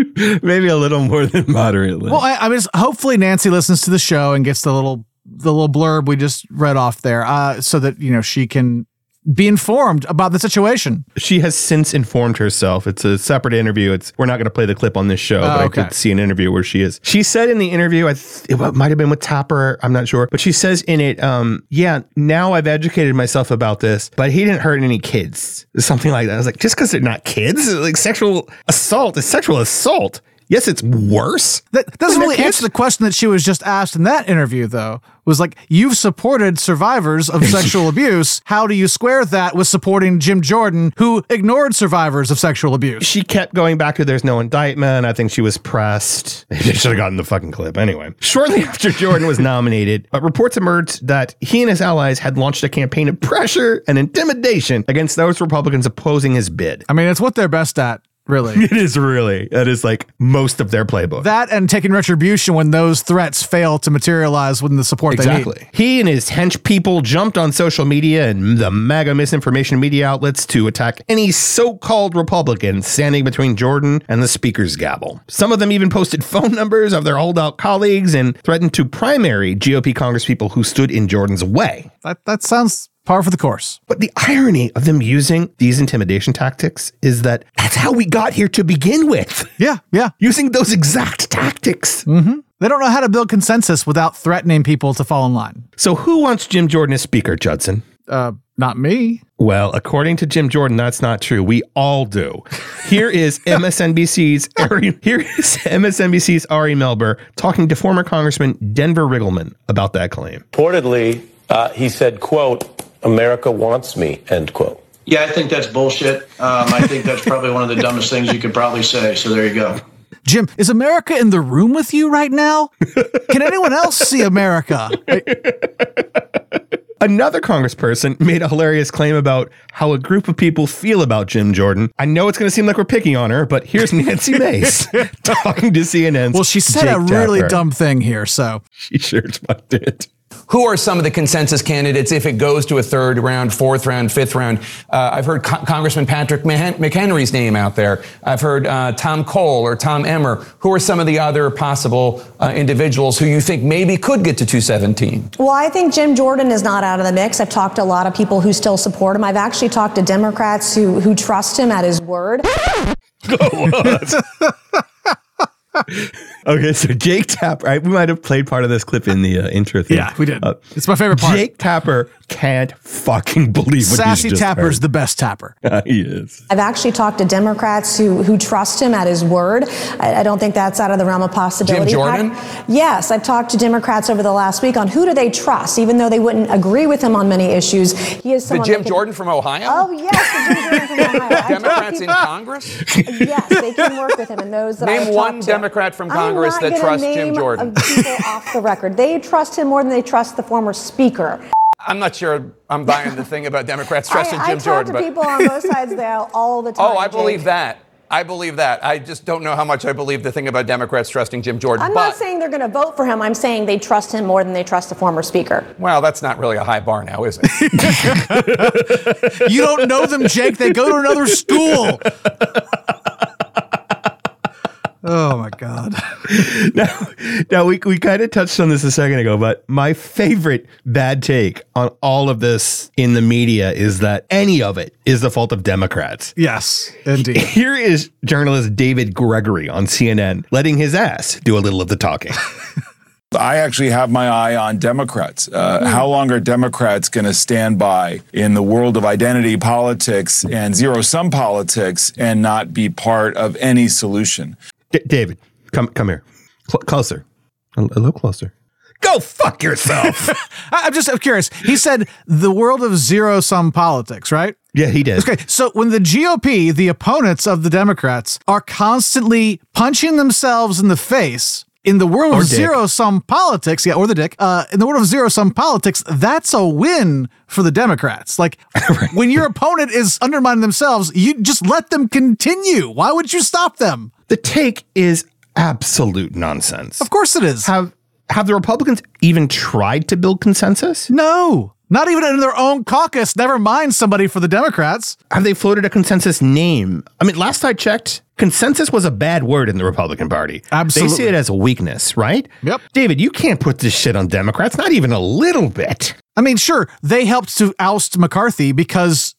Maybe a little more than moderately. Well, I, I mean, hopefully Nancy listens to the show and gets the little the little blurb we just read off there, uh, so that you know she can be informed about the situation. she has since informed herself. It's a separate interview. It's we're not going to play the clip on this show, Oh, but okay. I could see an interview where she is. She said in the interview, I th- it might have been with Tapper. I'm not sure, but she says in it, um, yeah, now I've educated myself about this, but he didn't hurt any kids, something like that. I was like, just because they're not kids, like sexual assault is sexual assault. Yes, it's worse. That doesn't really answer the question that she was just asked in that interview, though. Was like, you've supported survivors of sexual abuse. How do you square that with supporting Jim Jordan, who ignored survivors of sexual abuse? She kept going back to there's no indictment. I think she was pressed. They should have gotten the fucking clip anyway. Shortly after Jordan was nominated, uh, reports emerged that he and his allies had launched a campaign of pressure and intimidation against those Republicans opposing his bid. I mean, it's what they're best at, really. It is really. That is like most of their playbook. that and taking retribution when those threats fail to materialize with the support they Exactly. need. He and his hench people jumped on social media and the MAGA misinformation media outlets to attack any so called Republican standing between Jordan and the speaker's gavel. Some of them even posted phone numbers of their holdout colleagues and threatened to primary GOP congresspeople who stood in Jordan's way. That that sounds par for the course. But the irony of them using these intimidation tactics is that that's how we got here to begin with. Yeah, yeah. Using those exact tactics. Mm-hmm. They don't know how to build consensus without threatening people to fall in line. So who wants Jim Jordan as speaker, Judson? Uh, not me. Well, according to Jim Jordan, that's not true. We all do. Here is MSNBC's Ari, here is MSNBC's Ari Melber talking to former Congressman Denver Riggleman about that claim. Reportedly, uh, he said, quote, America wants me, end quote. Yeah, I think that's bullshit. Um, I think that's probably one of the dumbest things you could probably say. So there you go. Jim, is America in the room with you right now? Can anyone else see America? Another congressperson made a hilarious claim about how a group of people feel about Jim Jordan. I know it's going to seem like we're picking on her, but here's Nancy Mace talking to CNN. Well, she said Jake a really Tapper. dumb thing here, so. She sure as fuck did. Who are some of the consensus candidates if it goes to a third round, fourth round, fifth round? Uh, I've heard Co- Congressman Patrick Mah- McHenry's name out there. I've heard uh, Tom Cole or Tom Emmer. Who are some of the other possible uh, individuals who you think maybe could get to 217? Well, I think Jim Jordan is not out of the mix. I've talked to a lot of people who still support him. I've actually talked to Democrats who who trust him at his word. Okay, so Jake Tapper, I, we might have played part of this clip in the uh, intro thing. Yeah, we did. it's my favorite part. Jake Tapper can't fucking believe what Sassy he's just Tapper's heard. the best Tapper. he is. I've actually talked to Democrats who who trust him at his word. I, I don't think that's out of the realm of possibility. Jim Jordan? I- yes, I've talked to Democrats over the last week on who do they trust, even though they wouldn't agree with him on many issues. He is The Jim can- Jordan from Ohio? Oh yes, the Jim Jordan from Ohio. Democrats in Congress? Yes, they can work with him, and those that Name I've one talked to. Democrat from Congress that gonna trusts Jim name Jordan. People off the record, they trust him more than they trust the former speaker. I'm not sure I'm buying the thing about Democrats trusting I, Jim I talk Jordan. to but people on both sides of the aisle all the time. oh, I believe Jake. that. I believe that. I just don't know how much I believe the thing about Democrats trusting Jim Jordan. I'm but not saying they're going to vote for him. I'm saying they trust him more than they trust the former speaker. well, that's not really a high bar now, is it? You don't know them, Jake. They go to another school. Oh my God. now, now we, we kind of touched on this a second ago, but my favorite bad take on all of this in the media is that any of it is the fault of Democrats. Yes, indeed. Here is journalist David Gregory on CNN letting his ass do a little of the talking. I actually have my eye on Democrats. Uh, how long are Democrats going to stand by in the world of identity politics and zero sum politics and not be part of any solution? D- David, come come here, Cl- closer, a, a little closer. Go fuck yourself. I- I'm just I'm curious. He said the world of zero sum politics, right? Yeah, he did. Okay, so when the GOP, the opponents of the Democrats, are constantly punching themselves in the face in the world Or of dick. zero sum politics, yeah, or the dick, uh, in the world of zero sum politics, that's a win for the Democrats. Like when your opponent is undermining themselves, you just let them continue. Why would you stop them? The take is absolute nonsense. Of course it is. Have have the Republicans even tried to build consensus? No, not even in their own caucus. Never mind somebody for the Democrats. Have they floated a consensus name? I mean, last I checked, consensus was a bad word in the Republican Party. Absolutely. They see it as a weakness, right? Yep. David, you can't put this shit on Democrats, not even a little bit. I mean, sure, they helped to oust McCarthy because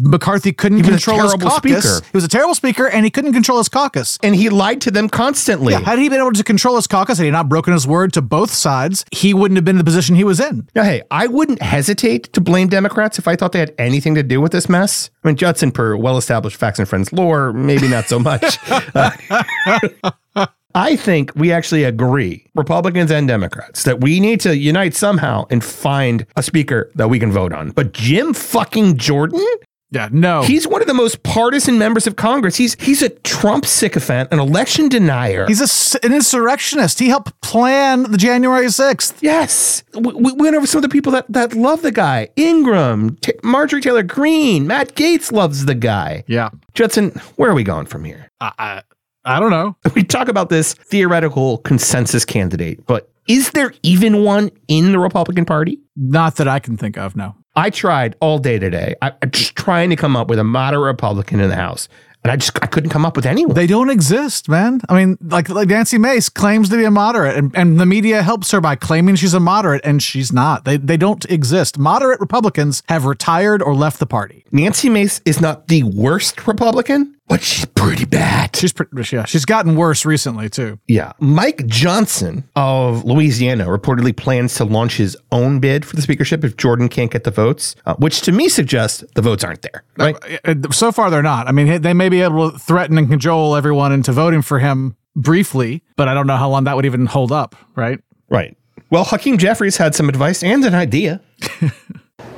McCarthy couldn't He control his caucus. speaker. He was a terrible speaker, and he couldn't control his caucus. And he lied to them constantly. Yeah, had he been able to control his caucus, had he not broken his word to both sides, he wouldn't have been in the position he was in. Now, hey, I wouldn't hesitate to blame Democrats if I thought they had anything to do with this mess. I mean, Judson, per well established facts and friends lore, maybe not so much. Uh, I think we actually agree, Republicans and Democrats, that we need to unite somehow and find a speaker that we can vote on. But Jim fucking Jordan? Yeah, no. He's one of the most partisan members of Congress. He's he's a Trump sycophant, an election denier. He's a s an insurrectionist. He helped plan the January 6th. Yes. We, we went over some of the people that, that love the guy. Ingraham, T- Marjorie Taylor Greene, Matt Gaetz loves the guy. Yeah. Judson, where are we going from here? I, I, I don't know. We talk about this theoretical consensus candidate, but is there even one in the Republican Party? Not that I can think of, no. I tried all day today. I, I'm just trying to come up with a moderate Republican in the House, and I just I couldn't come up with anyone. They don't exist, man. I mean, like like Nancy Mace claims to be a moderate, and, and the media helps her by claiming she's a moderate, and she's not. They they don't exist. Moderate Republicans have retired or left the party. Nancy Mace is not the worst Republican, but she's pretty bad. She's pretty, yeah. She's gotten worse recently too. Yeah. Mike Johnson of Louisiana reportedly plans to launch his own bid for the speakership if Jordan can't get the votes, uh, which to me suggests the votes aren't there. Right. Uh, So far, they're not. I mean, they may be able to threaten and cajole everyone into voting for him briefly, but I don't know how long that would even hold up. Right. Right. Well, Hakeem Jeffries had some advice and an idea.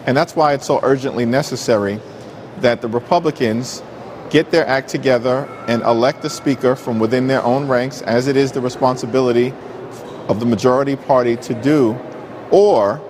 And that's why it's so urgently necessary that the Republicans get their act together and elect a speaker from within their own ranks, as it is the responsibility of the majority party to do, or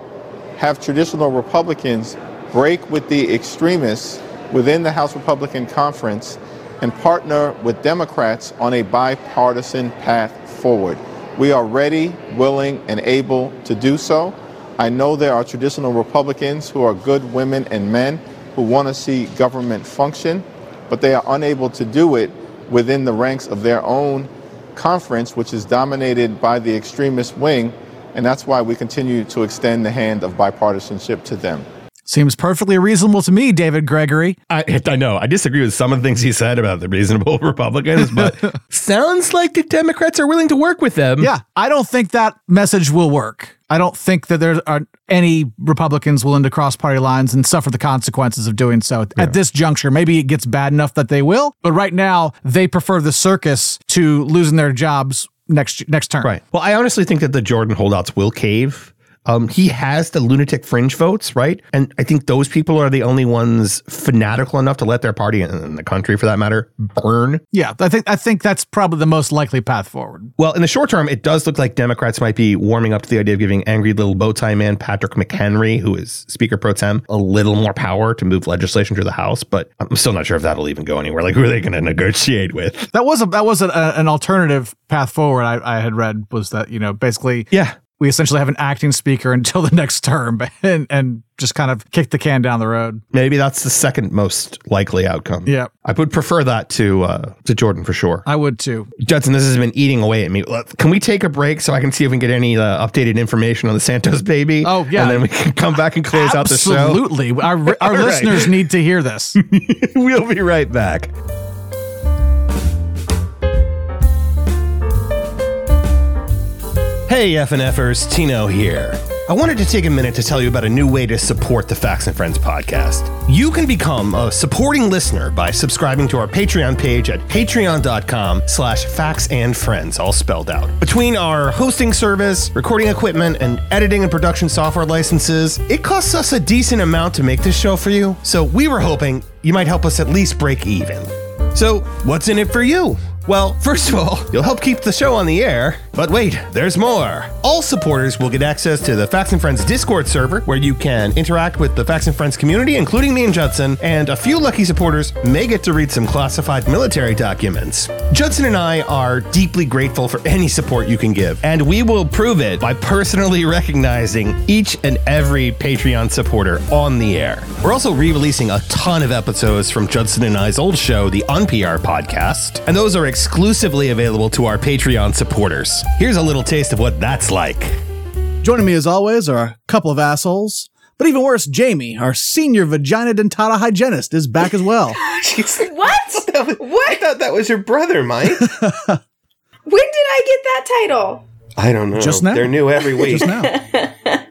have traditional Republicans break with the extremists within the House Republican Conference and partner with Democrats on a bipartisan path forward. We are ready, willing, and able to do so. I know there are traditional Republicans who are good women and men who want to see government function, but they are unable to do it within the ranks of their own conference, which is dominated by the extremist wing, and that's why we continue to extend the hand of bipartisanship to them. Seems perfectly reasonable to me, David Gregory. I, I know. I disagree with some of the things he said about the reasonable Republicans, but sounds like the Democrats are willing to work with them. Yeah, I don't think that message will work. I don't think that there are any Republicans willing to cross party lines and suffer the consequences of doing so at this juncture. Maybe it gets bad enough that they will, but right now they prefer the circus to losing their jobs next next term. Right. Well, I honestly think that the Jordan holdouts will cave. Um, he has the lunatic fringe votes, right? And I think those people are the only ones fanatical enough to let their party and the country, for that matter, burn. Yeah, I think I think that's probably the most likely path forward. Well, in the short term, it does look like Democrats might be warming up to the idea of giving angry little bow tie man Patrick McHenry, who is Speaker pro tem, a little more power to move legislation through the House. But I'm still not sure if that'll even go anywhere. Like, who are they going to negotiate with? That was a that was a, a- an alternative path forward. I, I had read was that you know basically yeah we essentially have an acting speaker until the next term and, and just kind of kick the can down the road. Maybe that's the second most likely outcome. Yeah. I would prefer that to uh, to Jordan for sure. I would too. Judson, this has been eating away at me. Can we take a break so I can see if we can get any uh, updated information on the Santos baby? Oh, yeah. And then we can come back and close out the show. Absolutely. Our, our All right. listeners need to hear this. we'll be right back. Hey, FNFers, Tino here. I wanted to take a minute to tell you about a new way to support the Facts and Friends podcast. You can become a supporting listener by subscribing to our Patreon page at patreon.com slash facts and friends, all spelled out. Between our hosting service, recording equipment, and editing and production software licenses, it costs us a decent amount to make this show for you, so we were hoping you might help us at least break even. So, what's in it for you? Well, first of all, you'll help keep the show on the air. But wait, there's more. All supporters will get access to the Facts and Friends Discord server, where you can interact with the Facts and Friends community, including me and Judson, and a few lucky supporters may get to read some classified military documents. Judson and I are deeply grateful for any support you can give, and we will prove it by personally recognizing each and every Patreon supporter on the air. We're also re releasing a ton of episodes from Judson and I's old show, the UnPR podcast, and those are exclusively available to our Patreon supporters. Here's a little taste of what that's like. Joining me as always are a couple of assholes. But even worse, Jamie, our senior vagina dentata hygienist, is back as well. What? what? I thought that was your brother, Mike. When did I get that title? I don't know. Just now. They're new every week. Just now.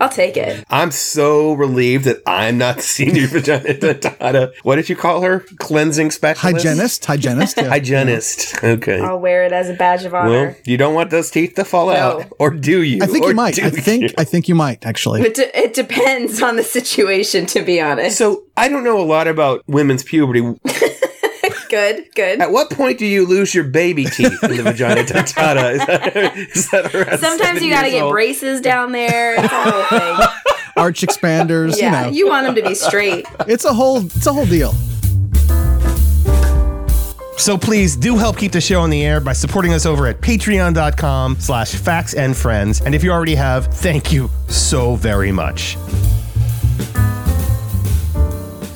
I'll take it. I'm so relieved that I'm not senior vagina dentata. What did you call her? Cleansing specialist? Hygienist, hygienist, yeah. Hygienist. Okay. I'll wear it as a badge of honor. Well, you don't want those teeth to fall out, or do you? I think Or you might. I think you? I think you might actually. It, de- it depends on the situation, to be honest. So I don't know a lot about women's puberty. good, good. At what point do you lose your baby teeth in the vagina dentata? Is that, is that around Sometimes you got to get old? braces down there. It's a whole thing. Arch expanders, yeah, you know. you want them to be straight. it's a whole it's a whole deal. So please do help keep the show on the air by supporting us over at patreon.com slash facts and friends. And if you already have, thank you so very much.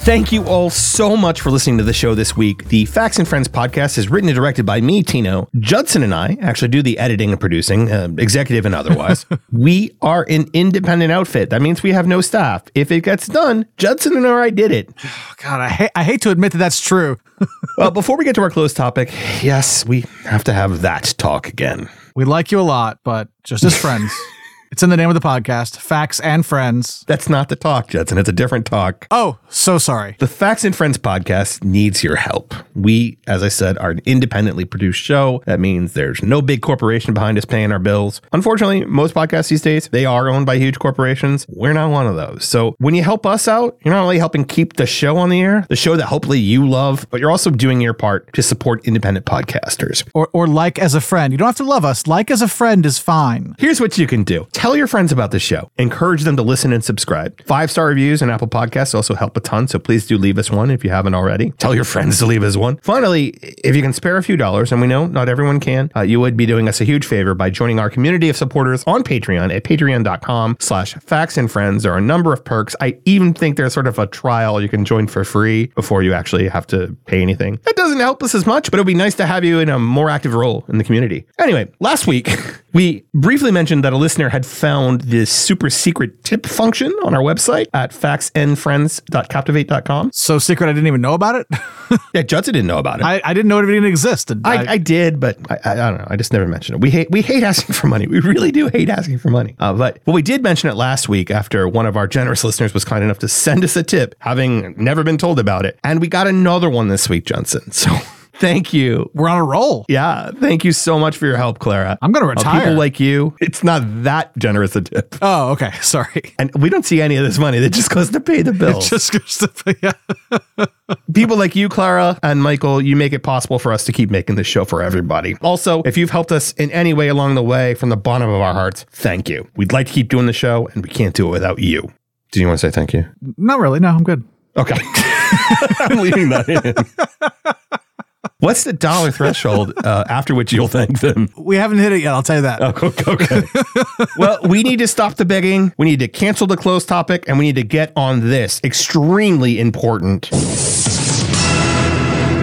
Thank you all so much for listening to the show this week. The Facts and Friends podcast is written and directed by me, Tino. Judson and I actually do the editing and producing, uh, executive and otherwise. we are an independent outfit. That means we have no staff. If it gets done, Judson and I did it. God, I hate I hate to admit that that's true. well, before we get to our closed topic, yes, we have to have that talk again. We like you a lot, but just as friends. it's in the name of the podcast, Facts and Friends. That's not the talk, Judson. It's a different talk. Oh, so sorry. The Facts and Friends podcast needs your help. We, as I said, are an independently produced show. That means there's no big corporation behind us paying our bills. Unfortunately, most podcasts these days, they are owned by huge corporations. We're not one of those. So when you help us out, you're not only helping keep the show on the air, the show that hopefully you love, but you're also doing your part to support independent podcasters. Or or like as a friend. You don't have to love us. Like as a friend is fine. Here's what you can do. Tell your friends about the show. Encourage them to listen and subscribe. Five star reviews on Apple Podcasts also help a ton, so please do leave us one if you haven't already. Tell your friends to leave us one. Finally, if you can spare a few dollars, and we know not everyone can, uh, you would be doing us a huge favor by joining our community of supporters on Patreon at patreon.com slash facts and friends. There are a number of perks. I even think there's sort of a trial you can join for free before you actually have to pay anything. That doesn't help us as much, but it would be nice to have you in a more active role in the community. Anyway, last week, we briefly mentioned that a listener had found this super secret tip function on our website at factsandfriends.captivate.com. So secret I didn't even know about it? yeah, Judson didn't know about it. I, I didn't know it even existed. I, I did, but I, I, I don't know. I just never mentioned it. We hate we hate asking for money. We really do hate asking for money. Uh, but but we did mention it last week after one of our generous listeners was kind enough to send us a tip, having never been told about it, and we got another one this week, Johnson. So. Thank you. We're on a roll. Yeah. Thank you so much for your help, Clara. I'm gonna Uh, retire. people like you, it's not that generous a tip. Oh, okay. Sorry. And we don't see any of this money. That just goes to pay the bills. just goes to pay. Yeah. People like you, Clara and Michael, you make it possible for us to keep making this show for everybody. Also, if you've helped us in any way along the way from the bottom of our hearts, thank you. We'd like to keep doing the show, and we can't do it without you. Do you want to say thank you? Not really. No, I'm good. Okay. I'm leaving that in. What's the dollar threshold uh, after which you'll thank them? We haven't hit it yet. I'll tell you that. Oh, okay. well, we need to stop the begging. We need to cancel the closed topic, and we need to get on this extremely important.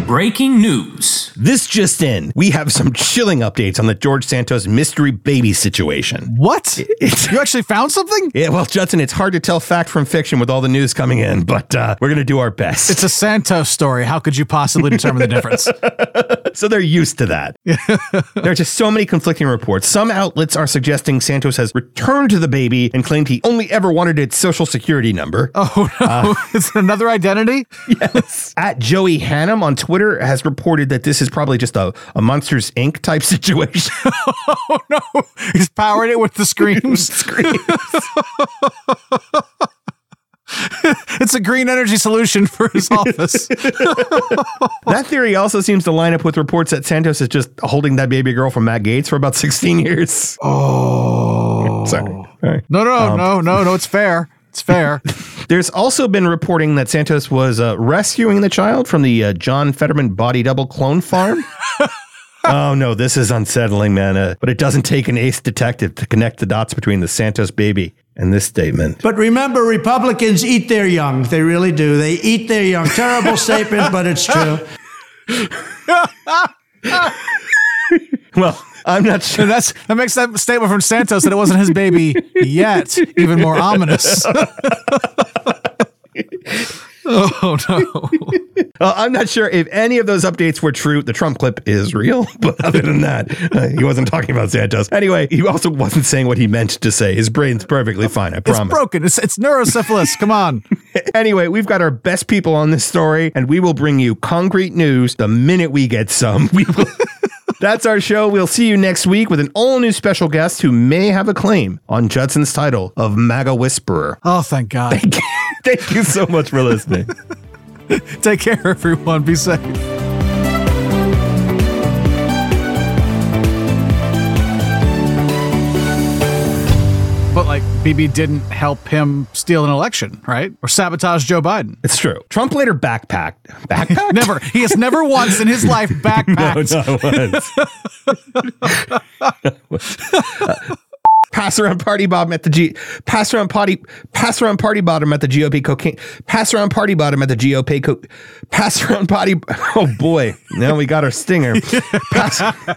Breaking news. This just in. We have some chilling updates on the George Santos mystery baby situation. What? you actually found something? Yeah, well, Judson, it's hard to tell fact from fiction with all the news coming in, but uh, we're going to do our best. It's a Santos story. How could you possibly determine the difference? so they're used to that. there are just so many conflicting reports. Some outlets are suggesting Santos has returned to the baby and claimed he only ever wanted its social security number. Oh, no. Uh, Is it another identity? yes. At Joey Hannum on Twitter has reported that this is probably just a, a Monsters Inc. type situation. oh, no. He's powering it with the screams. screams. it's a green energy solution for his office. that theory also seems to line up with reports that Santos is just holding that baby girl from Matt Gaetz for about 16 years. Oh. Sorry. Right. No, no, Um, no, no, no. It's fair. It's fair. There's also been reporting that Santos was uh, rescuing the child from the uh, John Fetterman body double clone farm. oh no, this is unsettling, man. Uh, but it doesn't take an ace detective to connect the dots between the Santos baby and this statement. But remember, Republicans eat their young. They really do. They eat their young. Terrible statement, but it's true. well, I'm not sure. That's that makes that statement from Santos that it wasn't his baby yet even more ominous. oh no. Well, I'm not sure if any of those updates were true. The Trump clip is real, but other than that, uh, he wasn't talking about Santos. Anyway, he also wasn't saying what he meant to say. His brain's perfectly fine, I It's promise. broken. It's it's neurosyphilis. Come on. anyway, we've got our best people on this story, and we will bring you concrete news the minute we get some. We will. That's our show. We'll see you next week with an all new special guest who may have a claim on Judson's title of MAGA Whisperer. Oh, thank God. Thank you, thank you so much for listening. Take care, everyone. Be safe. Bibi didn't help him steal an election, right? Or sabotage Joe Biden. It's true. Trump later backpacked. Backpacked? never. He has never once in his life backpacked. no, not once. Pass around party bottom at the G. Pass around party. Pass around party bottom at the GOP cocaine. Pass around party bottom at the GOP. Co- pass around party. Oh boy! Now we got our stinger. Pass,